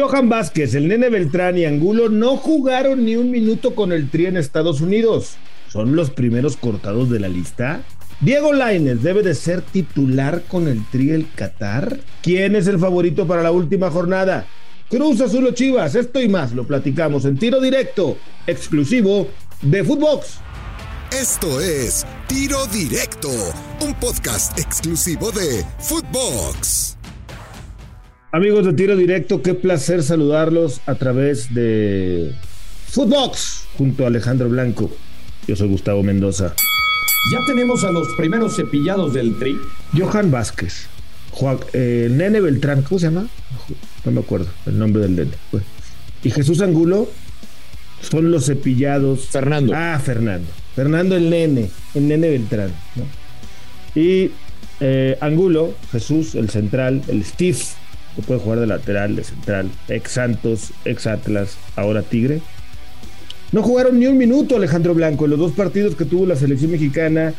Johan Vázquez, el nene Beltrán y Angulo no jugaron ni un minuto con el Tri en Estados Unidos. ¿Son los primeros cortados de la lista? Diego Lainez debe de ser titular con el Tri el Qatar. ¿Quién es el favorito para la última jornada? Cruz Azul o Chivas, esto y más lo platicamos en tiro directo, exclusivo de Footbox. Esto es Tiro Directo, un podcast exclusivo de Footbox. Amigos de Tiro Directo, qué placer saludarlos a través de Footbox junto a Alejandro Blanco. Yo soy Gustavo Mendoza. Ya tenemos a los primeros cepillados del tri. Johan Vázquez, Juan, eh, Nene Beltrán, ¿cómo se llama? No me acuerdo el nombre del nene. Pues. Y Jesús Angulo son los cepillados. Fernando. Ah, Fernando. Fernando el nene, el nene Beltrán. ¿no? Y eh, Angulo, Jesús, el central, el Steve, que puede jugar de lateral, de central, ex Santos, ex Atlas, ahora Tigre. No jugaron ni un minuto Alejandro Blanco en los dos partidos que tuvo la selección mexicana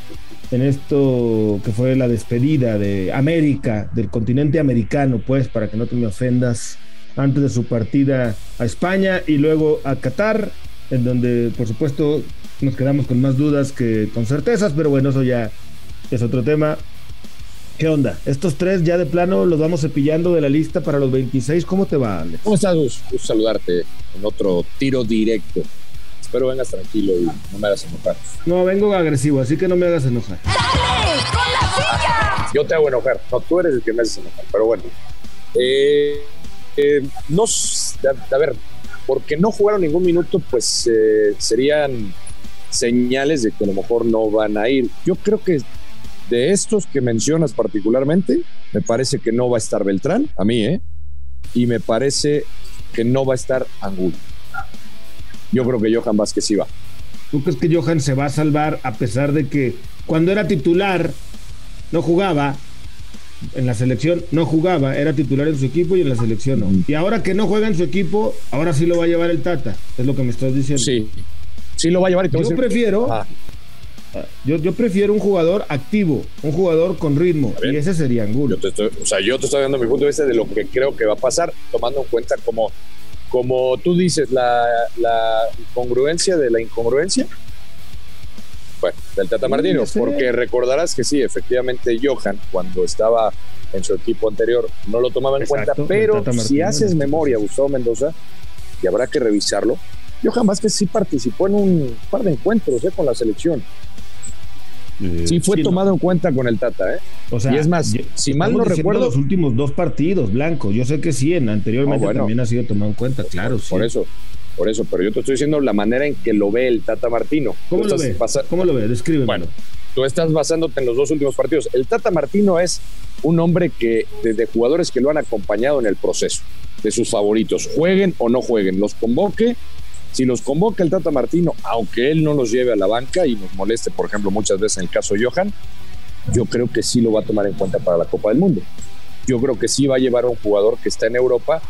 en esto que fue la despedida de América, del continente americano, pues, para que no te me ofendas, antes de su partida a España y luego a Qatar, en donde, por supuesto, nos quedamos con más dudas que con certezas, pero bueno, eso ya es otro tema. ¿Qué onda? Estos tres ya de plano los vamos cepillando de la lista para los 26. ¿Cómo te va, Alex? ¿Cómo estás, Gus? Gusto saludarte en otro tiro directo. Espero vengas tranquilo y no me hagas enojar. No, vengo agresivo, así que no me hagas enojar. ¡Dale! ¡Con la silla! Yo te hago enojar. No, tú eres el que me haces enojar. Pero bueno. Eh, eh, no, a ver, porque no jugaron ningún minuto, pues eh, serían señales de que a lo mejor no van a ir. Yo creo que de estos que mencionas particularmente, me parece que no va a estar Beltrán, a mí, ¿eh? Y me parece que no va a estar Angulo. Yo creo que Johan Vázquez sí va. ¿Tú crees que Johan se va a salvar a pesar de que cuando era titular no jugaba? En la selección no jugaba, era titular en su equipo y en la selección no. Y ahora que no juega en su equipo, ahora sí lo va a llevar el Tata. Es lo que me estás diciendo. Sí, sí lo va a llevar. Y Yo prefiero, Ah, yo, yo prefiero un jugador activo, un jugador con ritmo. Y ese sería Angulo. yo te estoy, o sea, yo te estoy dando mi punto de vista de lo que creo que va a pasar, tomando en cuenta como, como tú dices, la, la congruencia de la incongruencia. Bueno, del Tata Martino, porque recordarás que sí, efectivamente, Johan, cuando estaba en su equipo anterior, no lo tomaba en Exacto, cuenta, pero Tata si Martino, haces memoria, Gustavo Mendoza, y habrá que revisarlo, Johan Vázquez sí participó en un par de encuentros eh, con la selección. Eh, Sí fue sí, tomado en cuenta con el Tata, ¿eh? O sea, y es más, yo- si mal no recuerdo, los últimos dos partidos, Blanco. Yo sé que sí, en anteriormente Ah, bueno. también ha sido tomado en cuenta, claro. sí. Por eso, por eso, pero yo te estoy diciendo la manera en que lo ve el Tata Martino. ¿Cómo lo ve? ¿Cómo lo ve? Descríbeme. Bueno, tú estás basándote en los dos últimos partidos. El Tata Martino es un hombre que, desde jugadores que lo han acompañado en el proceso, de sus favoritos, jueguen o no jueguen, los convoque. Si los convoca el Tata Martino, aunque él no los lleve a la banca y nos moleste, por ejemplo, muchas veces en el caso de Johan, yo creo que sí lo va a tomar en cuenta para la Copa del Mundo. Yo creo que sí va a llevar a un jugador que está en Europa.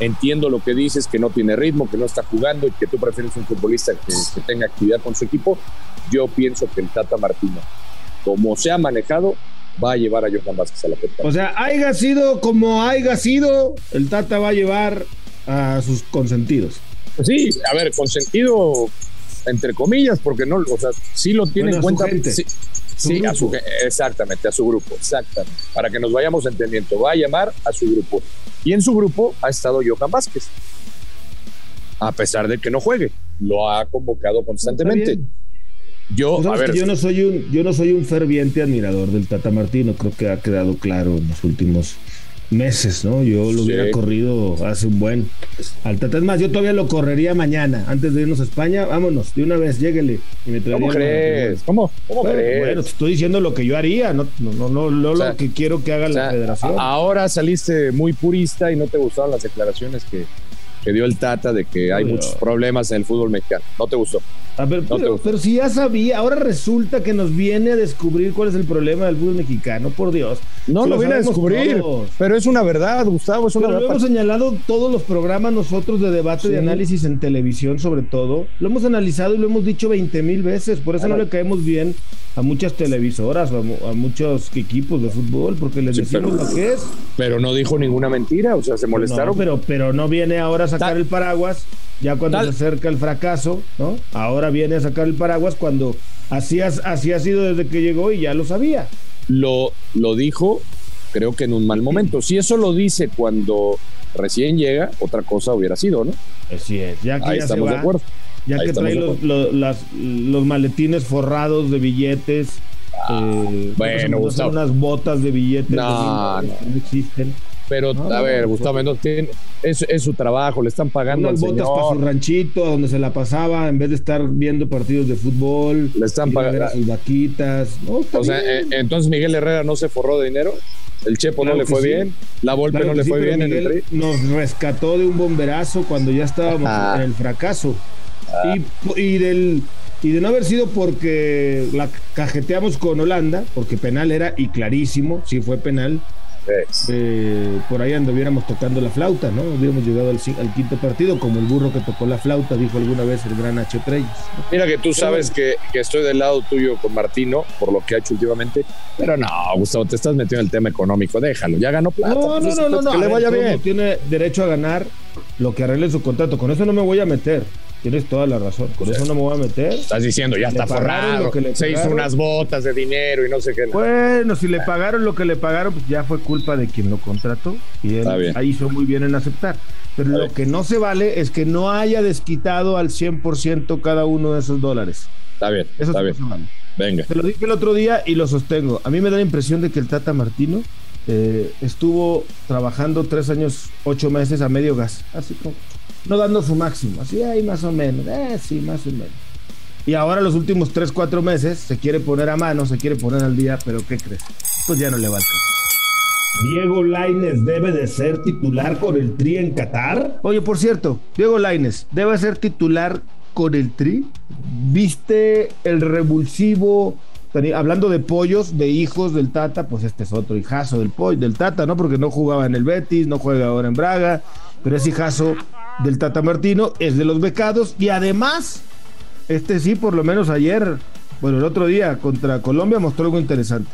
Entiendo lo que dices, que no tiene ritmo, que no está jugando y que tú prefieres un futbolista que, tenga actividad con su equipo. Yo pienso que el Tata Martino, como se ha manejado, va a llevar a Johan Vázquez a la Copa. O sea, haya sido como haya sido, el Tata va a llevar a sus consentidos. Pues sí, a ver, con sentido, entre comillas, porque no, o sea, sí lo tiene Bueno, en cuenta. gente, sí, sí, a su, exactamente, a su grupo, exactamente. Para que nos vayamos entendiendo, va a llamar a su grupo. Y en su grupo ha estado Johan Vázquez. A pesar de que no juegue, lo ha convocado constantemente. Yo, Tú a ver, yo no soy un, yo no soy un ferviente admirador del Tata Martino, creo que ha quedado claro en los últimos meses, ¿no? Yo lo Sí. hubiera corrido hace un buen al Tata. Es más, yo todavía lo correría mañana, antes de irnos a España. Vámonos, de una vez, lléguele. Y me ¿cómo crees? ¿Cómo, cómo Bueno, crees? bueno, te estoy diciendo lo que yo haría, no, no, no, no, no O sea, lo que quiero que haga O la federación. ahora saliste muy purista y no te gustaron las declaraciones que, que dio el Tata de que hay muchos problemas en el fútbol mexicano. No te gustó. A ver, pero, pero, si ya sabía, ahora resulta que nos viene a descubrir cuál es el problema del fútbol mexicano, por Dios. No lo, viene a descubrir, todos. pero es una verdad, Gustavo, es una pero verdad. Lo hemos señalado todos los programas nosotros de debate, sí. de análisis en televisión sobre todo. Lo hemos analizado y lo hemos dicho 20 mil veces, por eso no le caemos bien a muchas televisoras, a, a muchos equipos de fútbol, porque les sí, decimos pero, lo que es. Pero no dijo ninguna mentira, o sea, se molestaron. No, pero, pero no viene ahora a sacar el paraguas ya cuando Tal. se acerca el fracaso, ¿no? Ahora viene a sacar el paraguas cuando así, has, así ha sido desde que llegó y ya lo sabía. Lo, lo dijo, creo que en un mal momento. Si eso lo dice cuando recién llega, otra cosa hubiera sido, ¿no? Así es, ya que Ahí ya estamos se va, de acuerdo. Ya Ahí que trae los, los, las, los, maletines forrados de billetes. Ah, eh, bueno, Gustavo. unas botas de billetes no, de no. que no existen. Pero, No, a ver, Gustavo. Mendoza tiene, es, es su trabajo, le están pagando Unas al botas señor. para su ranchito, donde se la pasaba en vez de estar viendo partidos de fútbol. Le están a pagando. a sus vaquitas. No, O sea, eh, entonces Miguel Herrera no se forró de dinero. El Chepo Claro no le fue sí. bien. La Volpe Claro no le sí, fue bien en el. Nos rescató de un bomberazo cuando ya estábamos Ah. en el fracaso. Ah. Y, y del y de no haber sido porque la cajeteamos con Holanda, porque penal era y clarísimo, sí fue penal. Eh, por ahí anduviéramos tocando la flauta, ¿no? Hubiéramos llegado al, al quinto partido, como el burro que tocó la flauta, dijo alguna vez el gran H. Treyes. ¿no? Mira que tú sabes que, que estoy del lado tuyo con Martino por lo que ha hecho últimamente. Pero no, Gustavo, te estás metiendo en el tema económico. Déjalo, ya ganó plata. No, pues, no, no, no, no. Que A le vaya bien. Tiene derecho a ganar lo que arregle su contrato. Con eso no me voy a meter. Tienes toda la razón. Con eso no me voy a meter. Estás diciendo, ya está forrado. Se hizo unas botas de dinero y no sé qué. Bueno, si le pagaron lo que le pagaron, pues ya fue culpa de quien lo contrató. Y él ahí hizo muy bien en aceptar. Pero lo que no se vale es que no haya desquitado al 100% cada uno de esos dólares. Está bien, Eso está bien. no se vale. Venga. Te lo dije el otro día y lo sostengo. A mí me da la impresión de que el Tata Martino eh, estuvo trabajando tres años, ocho meses a medio gas. Así como, no dando su máximo. Así ahí más o menos. Eh, sí, más o menos. Y ahora los últimos tres, cuatro meses se quiere poner a mano, se quiere poner al día, pero ¿qué crees? Pues ya no le va a. Diego Laines debe de ser titular con el Tri en Qatar. Oye, por cierto, Diego Laines debe ser titular con el Tri. ¿Viste el revulsivo? Hablando de pollos, de hijos del Tata, pues este es otro hijazo del pollo, del Tata, ¿no? Porque no jugaba en el Betis, no juega ahora en Braga, pero es hijazo del Tata Martino, es de los becados y además, este sí, por lo menos ayer, bueno, el otro día contra Colombia mostró algo interesante.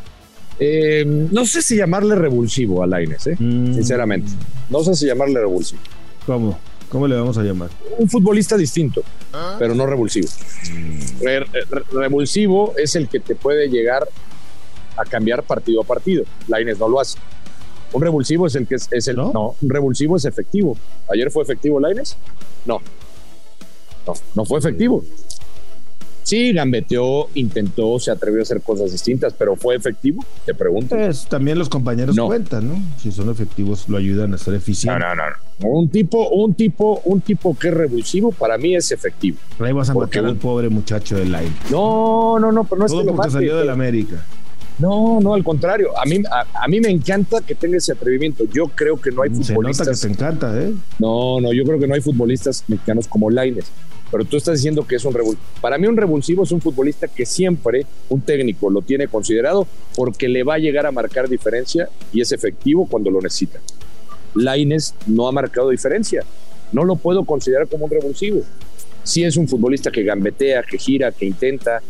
Eh, no sé si llamarle revulsivo a Laines, ¿eh? Mm. sinceramente. No sé si llamarle revulsivo. ¿Cómo? ¿Cómo le vamos a llamar? Un futbolista distinto, pero no revulsivo. Re- re- revulsivo es el que te puede llegar a cambiar partido a partido. Laines no lo hace. Un revulsivo es el que es, es el. ¿No? ¿No? un revulsivo es efectivo. ¿Ayer fue efectivo Laines? No. No, no fue efectivo. Sí, gambeteó, intentó, se atrevió a hacer cosas distintas, pero ¿fue efectivo? Te pregunto. Pues también los compañeros No. cuentan, ¿no? Si son efectivos, lo ayudan a ser eficiente. no, no, no. Un tipo, un tipo, un tipo que es revulsivo para mí es efectivo. Ahí vas a Porque matar al un- pobre muchacho de Line. No, no, no, pero no es Todo que lo porque mate. salió del América. No, no, al contrario. A mí, a, a mí me encanta que tenga ese atrevimiento. Yo creo que no hay Se nota que futbolistas. te encanta, ¿eh? No, no, yo creo que no hay futbolistas mexicanos como Laines. Pero tú estás diciendo que es un revulsivo. Para mí un revulsivo es un futbolista que siempre un técnico lo tiene considerado porque le va a llegar a marcar diferencia y es efectivo cuando lo necesita. Laines no ha marcado diferencia. No lo puedo considerar como un revulsivo. Sí es un futbolista que gambetea, que gira, que intenta.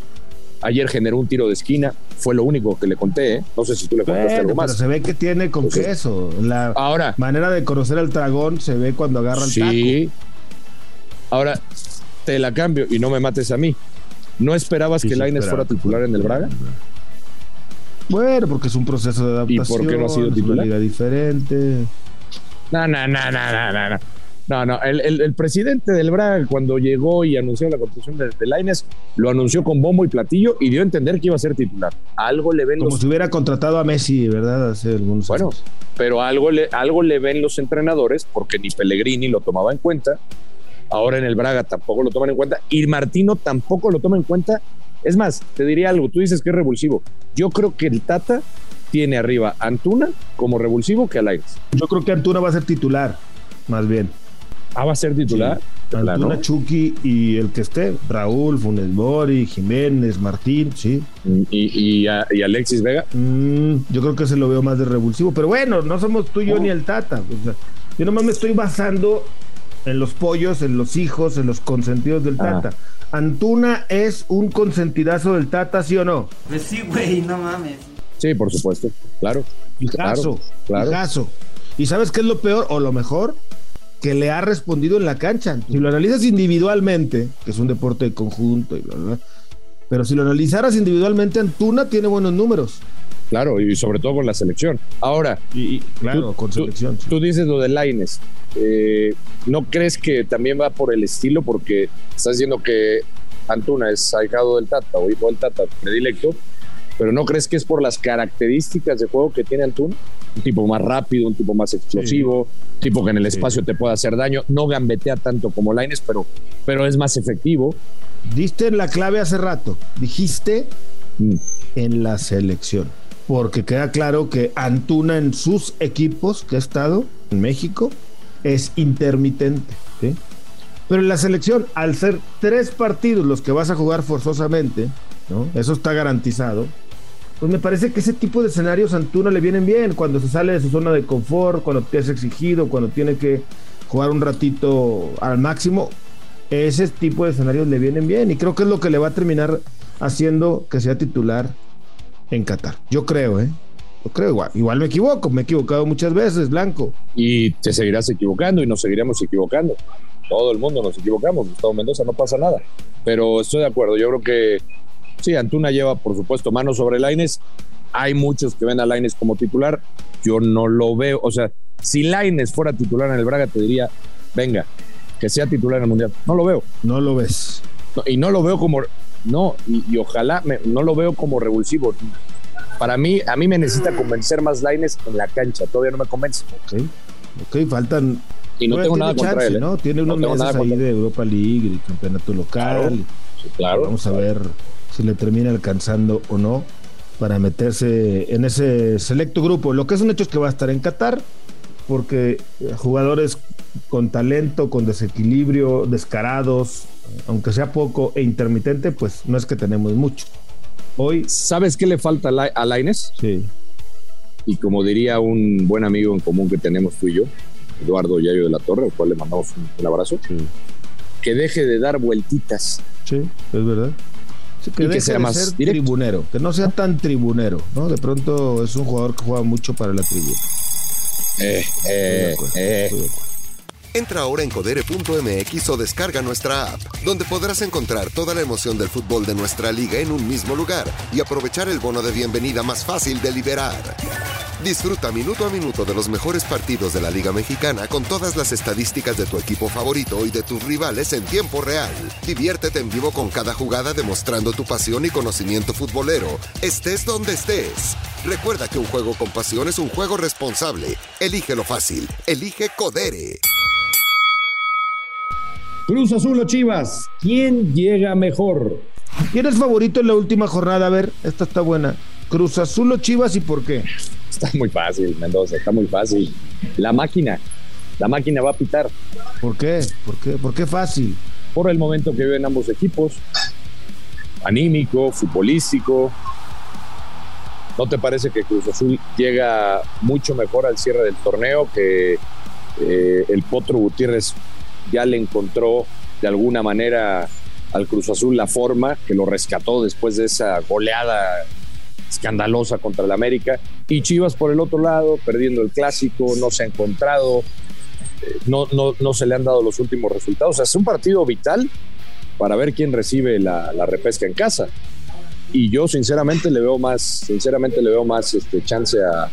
Ayer generó un tiro de esquina. Fue lo único que le conté. ¿eh? No sé si tú le contaste Bueno, algo pero más. se ve que tiene con queso. La Ahora, manera de conocer al dragón se ve cuando agarra el taco. Sí. Ahora, te la cambio y no me mates a mí. ¿No esperabas Sí, que Laines esperaba fuera titular en el Braga? Bueno, porque es un proceso de ¿Y adaptación. por qué no ha sido es titular? una liga diferente. No, no, no, no, no, no, no. No, el, el- el presidente del Braga cuando llegó y anunció la construcción de, de Lainez, lo anunció con bombo y platillo y dio a entender que iba a ser titular. Algo le ven Como los... si hubiera contratado a Messi, ¿verdad? Hace algunos Bueno, años. pero algo le, algo le ven los entrenadores porque ni Pellegrini lo tomaba en cuenta. Ahora en el Braga tampoco lo toman en cuenta y Martino tampoco lo toma en cuenta. Es más, te diría algo, tú dices que es revulsivo. Yo creo que el Tata tiene arriba a Antuna como revulsivo que a Lainez. Yo creo que Antuna va a ser titular, más bien. Ah, va a ser titular. Antuna, Chucky y el que esté, Raúl, Funes Mori, Jiménez, Martín, sí. Y, y, a- y Alexis Vega. Mm, yo creo que se lo veo más de revulsivo, pero bueno, no somos tú, yo ni el Tata. o sea, yo nomás me estoy basando en los pollos, en los hijos, en los consentidos del Ah. Tata. Antuna es un consentidazo del Tata, ¿sí o no? Pues sí, güey, no mames. Sí, por supuesto. Claro. Hijazo, claro. hijazo. ¿Y sabes qué es lo peor o lo mejor? Que le ha respondido en la cancha. Si lo analizas individualmente, que es un deporte de conjunto y bla, bla, bla, pero si lo analizaras individualmente, Antuna tiene buenos números. Claro, y sobre todo con la selección. Ahora, Y, y, claro, tú, con tú- selección. sí. tú dices lo de Laines. Eh, ¿No crees que también va por el estilo? Porque estás diciendo que Antuna es ahijado del Tata o hijo del Tata predilecto, pero ¿no crees que es por las características de juego que tiene Antuna? Un tipo más rápido, un tipo más explosivo, un tipo que en el Sí. espacio te puede hacer daño, no gambetea tanto como Laines, pero, pero es más efectivo. Diste en la clave hace rato. Dijiste Mm. en la selección. Porque queda claro que Antuna en sus equipos que ha estado en México es intermitente. ¿sí? Pero en la selección, al ser tres partidos los que vas a jugar forzosamente, ¿no? eso está garantizado. Pues me parece que ese tipo de escenarios a Antuna le vienen bien cuando se sale de su zona de confort, cuando te es exigido, cuando tiene que jugar un ratito al máximo. Ese tipo de escenarios le vienen bien y creo que es lo que le va a terminar haciendo que sea titular en Qatar. Yo creo, ¿eh? Yo creo igual. Igual me equivoco, me he equivocado muchas veces, Blanco. y te seguirás equivocando y nos seguiremos equivocando. Todo el mundo nos equivocamos, Gustavo Mendoza, no pasa nada. Pero estoy de acuerdo, yo creo que sí, Antuna lleva, por supuesto, manos sobre Laines. Hay muchos que ven a Laines como titular. Yo no lo veo. O sea, si Laines fuera titular en el Braga, te diría, venga, que sea titular en el Mundial. No lo veo. No lo ves. No, y no lo veo como. No, y, y ojalá me- no lo veo como revulsivo. Para mí, a mí me necesita convencer más Laines en la cancha. Todavía no me convence. Ok. Ok, faltan. Y no Bueno, tengo nada contra chance, él. ¿eh? ¿no? Tiene No unos tengo meses ahí de Europa League y campeonato local. Claro. Sí, claro. Vamos a ver si le termina alcanzando o no para meterse en ese selecto grupo. Lo que es un hecho es que va a estar en Qatar, porque eh, jugadores con talento, con desequilibrio, descarados, aunque sea poco e intermitente, pues no es que tenemos mucho. Hoy, ¿Sabes qué le falta a La- a Laines? sí. Y como diría un buen amigo en común que tenemos tú y yo, Eduardo Yayo de la Torre, al cual le mandamos un, un abrazo, Sí, que deje de dar vueltitas. sí, es verdad. Sí, que Y que deje sea más tribunero, que no sea tan tribunero, ¿no? De pronto es un jugador que juega mucho para la tribuna. Eh, eh, acuerdo, eh. Entra ahora en codere.mx o descarga nuestra app, donde podrás encontrar toda la emoción del fútbol de nuestra liga en un mismo lugar y aprovechar el bono de bienvenida más fácil de liberar. Disfruta minuto a minuto de los mejores partidos de la Liga Mexicana con todas las estadísticas de tu equipo favorito y de tus rivales en tiempo real. Diviértete en vivo con cada jugada demostrando tu pasión y conocimiento futbolero, estés donde estés. Recuerda que un juego con pasión es un juego responsable. Elige lo fácil. Elige Codere. Cruz Azul o Chivas, ¿quién llega mejor? ¿Quién es favorito en la última jornada? A ver, esta está buena. Cruz Azul o Chivas y por qué. Está muy fácil, Mendoza, está muy fácil. La máquina, la máquina va a pitar ¿Por qué? ¿Por qué? ¿Por qué fácil? por el momento que viven ambos equipos, anímico, futbolístico. ¿No te parece que Cruz Azul llega mucho mejor al cierre del torneo que eh, el Potro Gutiérrez ya le encontró de alguna manera al Cruz Azul la forma que lo rescató después de esa goleada escandalosa contra el América. Y Chivas por el otro lado perdiendo el clásico no se ha encontrado eh, no, no, no se le han dado los últimos resultados. O sea, es un partido vital para ver quién recibe la, la repesca en casa. Y yo sinceramente le veo más sinceramente le veo más este, chance a,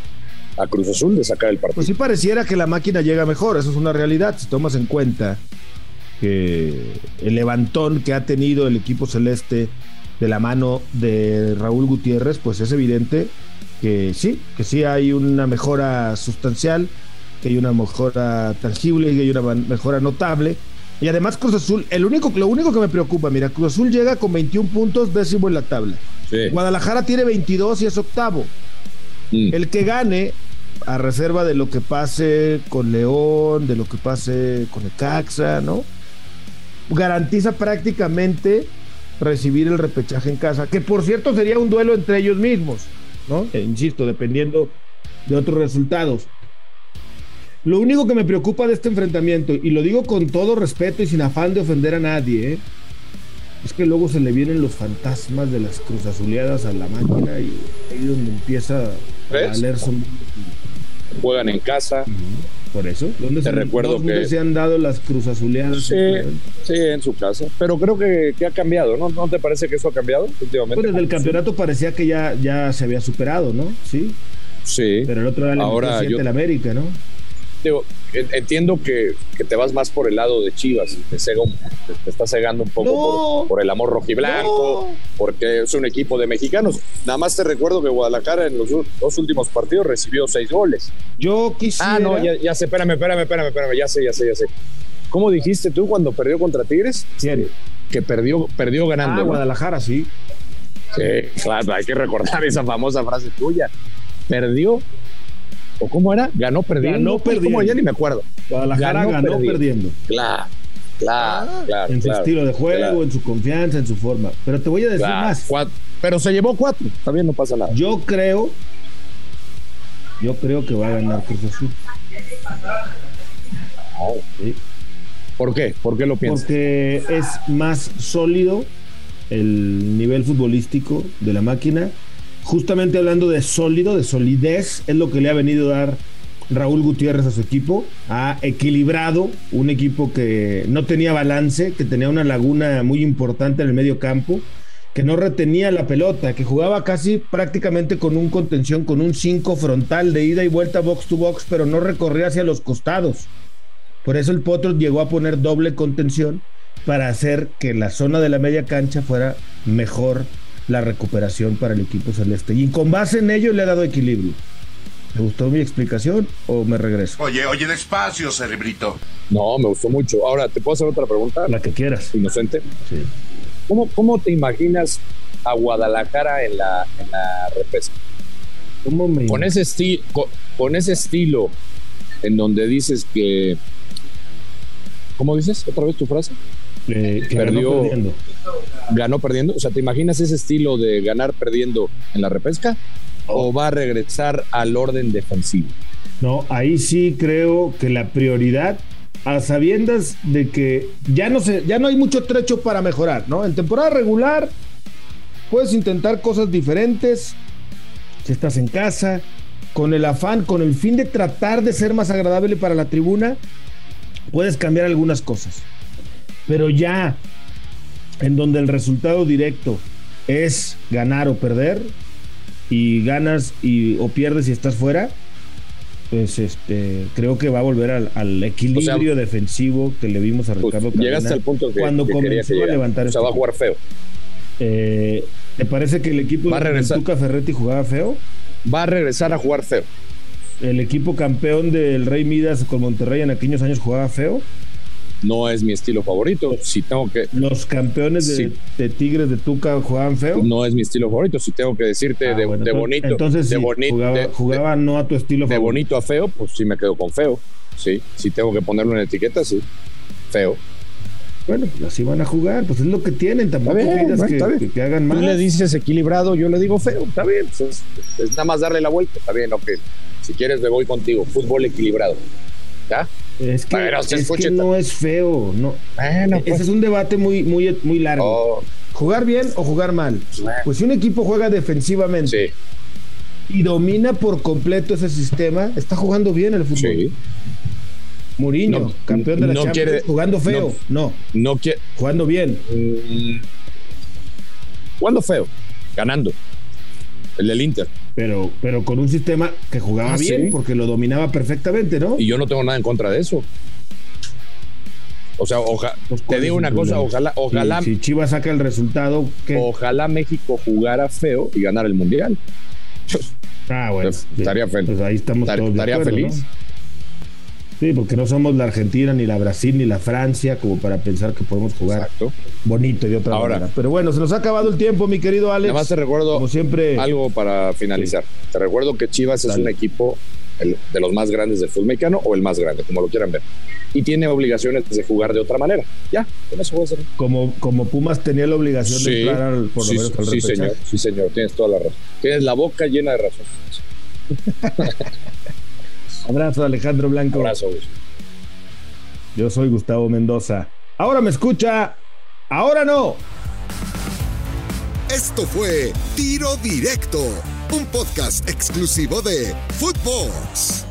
a Cruz Azul de sacar el partido. Pues sí pareciera que la máquina llega mejor, eso es una realidad, si tomas en cuenta que el levantón que ha tenido el equipo celeste de la mano de Raúl Gutiérrez, pues es evidente que sí, que sí hay una mejora sustancial, que hay una mejora tangible y hay una mejora notable. Y además Cruz Azul, el único, lo único que me preocupa, mira, Cruz Azul llega con 21 puntos, décimo en la tabla. Sí. Guadalajara tiene 22 y es octavo. Mm. El que gane, a reserva de lo que pase con León, de lo que pase con el Caxa, ¿no? garantiza prácticamente recibir el repechaje en casa, que por cierto sería un duelo entre ellos mismos, ¿no? Eh, insisto, dependiendo de otros resultados. Lo único que me preocupa de este enfrentamiento, y lo digo con todo respeto y sin afán de ofender a nadie, ¿eh? es que luego se le vienen los fantasmas de las cruzazuleadas a la máquina y ahí donde empieza ¿Ves? a leer son... Juegan en casa. Por eso, ¿dónde Te se, recuerdo que- se han dado las cruzazuleadas? Sí, sí, en su casa. Pero creo que, que ha cambiado, ¿no? ¿No te parece que eso ha cambiado últimamente? Pues desde el campeonato parecía que ya, ya se había superado, ¿no? Sí, Sí. pero el otro era el Ahora yo- el América, ¿no? Digo, entiendo que, que te vas más por el lado de Chivas y te, cega un- te, te está cegando un poco No. por, por el amor rojiblanco, porque es un equipo de mexicanos. Nada más te recuerdo que Guadalajara en los dos últimos partidos recibió seis goles. Yo quisiera... Ah, no, ya, ya sé, espérame, espérame, espérame, espérame, ya sé, ya sé, ya sé. ¿Cómo dijiste tú cuando perdió contra Tigres? ¿Quién? Que perdió, perdió ganando. Ah. Guadalajara, sí. Sí, claro, hay que recordar esa famosa frase tuya. Perdió. ¿O cómo era? Ganó perdiendo. Ganó ¿Cómo perdiendo. ya ni me acuerdo. Guadalajara Ganó ganó, perdiendo. perdiendo. Claro, claro, claro. en su claro, estilo de juego, claro, en su confianza, en su forma. Pero te voy a decir claro. más. Pero se llevó cuatro. También no pasa nada. Yo creo, yo creo que va a ganar Cruz Azul. Sí. ¿Por qué? ¿Por qué lo piensas? Porque es más sólido el nivel futbolístico de la máquina. Justamente hablando de sólido, de solidez, es lo que le ha venido a dar Raúl Gutiérrez a su equipo. Ha equilibrado un equipo que no tenía balance, que tenía una laguna muy importante en el medio campo, que no retenía la pelota, que jugaba casi prácticamente con un contención, con un 5 frontal de ida y vuelta box to box, pero no recorría hacia los costados. Por eso el Potro llegó a poner doble contención para hacer que la zona de la media cancha fuera mejor la recuperación para el equipo celeste. Y con base en ello le ha dado equilibrio. ¿Te gustó mi explicación o me regreso? Oye, oye, despacio, cerebrito. No, me gustó mucho. Ahora, ¿te puedo hacer otra pregunta? La que quieras. Inocente. Sí. ¿Cómo, cómo te imaginas a Guadalajara en la, en la repesca? ¿Cómo me... Con ese, esti- con, con ese estilo en donde dices que... ¿Cómo dices? ¿Otra vez tu frase? eh, que ganó perdió- perdiendo. Ganó perdiendo. O sea, ¿te imaginas ese estilo de ganar perdiendo en la repesca? ¿O va a regresar al orden defensivo? No, ahí sí creo que la prioridad, a sabiendas de que ya no se, ya no hay mucho trecho para mejorar, ¿no? En temporada regular puedes intentar cosas diferentes, si estás en casa, con el afán, con el fin de tratar de ser más agradable para la tribuna, puedes cambiar algunas cosas. Pero ya en donde el resultado directo es ganar o perder, y ganas y, o pierdes y estás fuera, pues este creo que va a volver al, al equilibrio O sea, defensivo que le vimos a Pues, Ricardo llegaste Cadena al punto que, cuando que comenzó que a levantar O sea, va a jugar feo. Eh, ¿Te parece que el equipo Va a de. Tuca Ferretti jugaba feo? Va a regresar a jugar feo. ¿El equipo campeón del Rey Midas con Monterrey en aquellos años jugaba feo? No es mi estilo favorito. Si tengo que... ¿Los campeones de, Sí. de Tigres de Tuca jugaban feo? No es mi estilo favorito. Si tengo que decirte Ah, de, bueno, de bonito, Entonces de, sí, boni- jugaba, de- jugaba no a tu estilo de favorito. bonito a feo, pues sí me quedo con feo. Sí, si tengo que ponerlo en etiqueta, sí. Feo. Bueno, pues así van a jugar, pues es lo que tienen, tampoco bien, bueno, que, que- que hagan Tú más. le dices equilibrado, yo le digo feo. Está bien. pues es, es nada más darle la vuelta. Está bien, ok. Si quieres, me voy contigo. Fútbol equilibrado. ¿Ya? Es que, es no es feo, no. Bueno, Ese es un debate muy, muy, muy largo. Oh, ¿Jugar bien o jugar mal? Pues si un equipo juega defensivamente sí, y domina por completo ese sistema, está jugando bien el fútbol. sí. Mourinho, No, campeón de la no Champions, quiere- jugando feo. No. No quiere. jugando bien. Mm, Jugando feo, ganando. El del Inter. Pero, pero con un sistema que jugaba Ah, bien sí. porque lo dominaba perfectamente, ¿no? Y yo no tengo nada en contra de eso. O sea, oja- Pues, te ¿cuál digo una cosa, ojalá, ojalá, Si, si Chivas saca el resultado, ¿qué? ojalá México jugara feo y ganara el mundial. ah, bueno. Estaría feliz. Pues ahí estamos Estar- todos de estaría acuerdo, feliz. ¿no? Sí, porque no somos la Argentina, ni la Brasil, ni la Francia, como para pensar que podemos jugar Exacto. bonito y de otra Ahora. manera. Pero bueno, se nos ha acabado el tiempo, mi querido Alex. Nada más te recuerdo Como siempre, algo para finalizar. Te recuerdo que Chivas es un equipo el- de los más grandes del fútbol mexicano o el más grande, como lo quieran ver. Y tiene obligaciones de jugar de otra manera. Ya, con eso voy a hacer. Como, como Pumas tenía la obligación de entrar al, por lo sí, menos al sí, repechaje. señor, sí, señor, tienes toda la razón. Tienes la boca llena de razón. Abrazo, Alejandro Blanco. Abrazo. Yo soy Gustavo Mendoza. Ahora me escucha. Ahora no. Esto fue Tiro Directo, un podcast exclusivo de Footbox.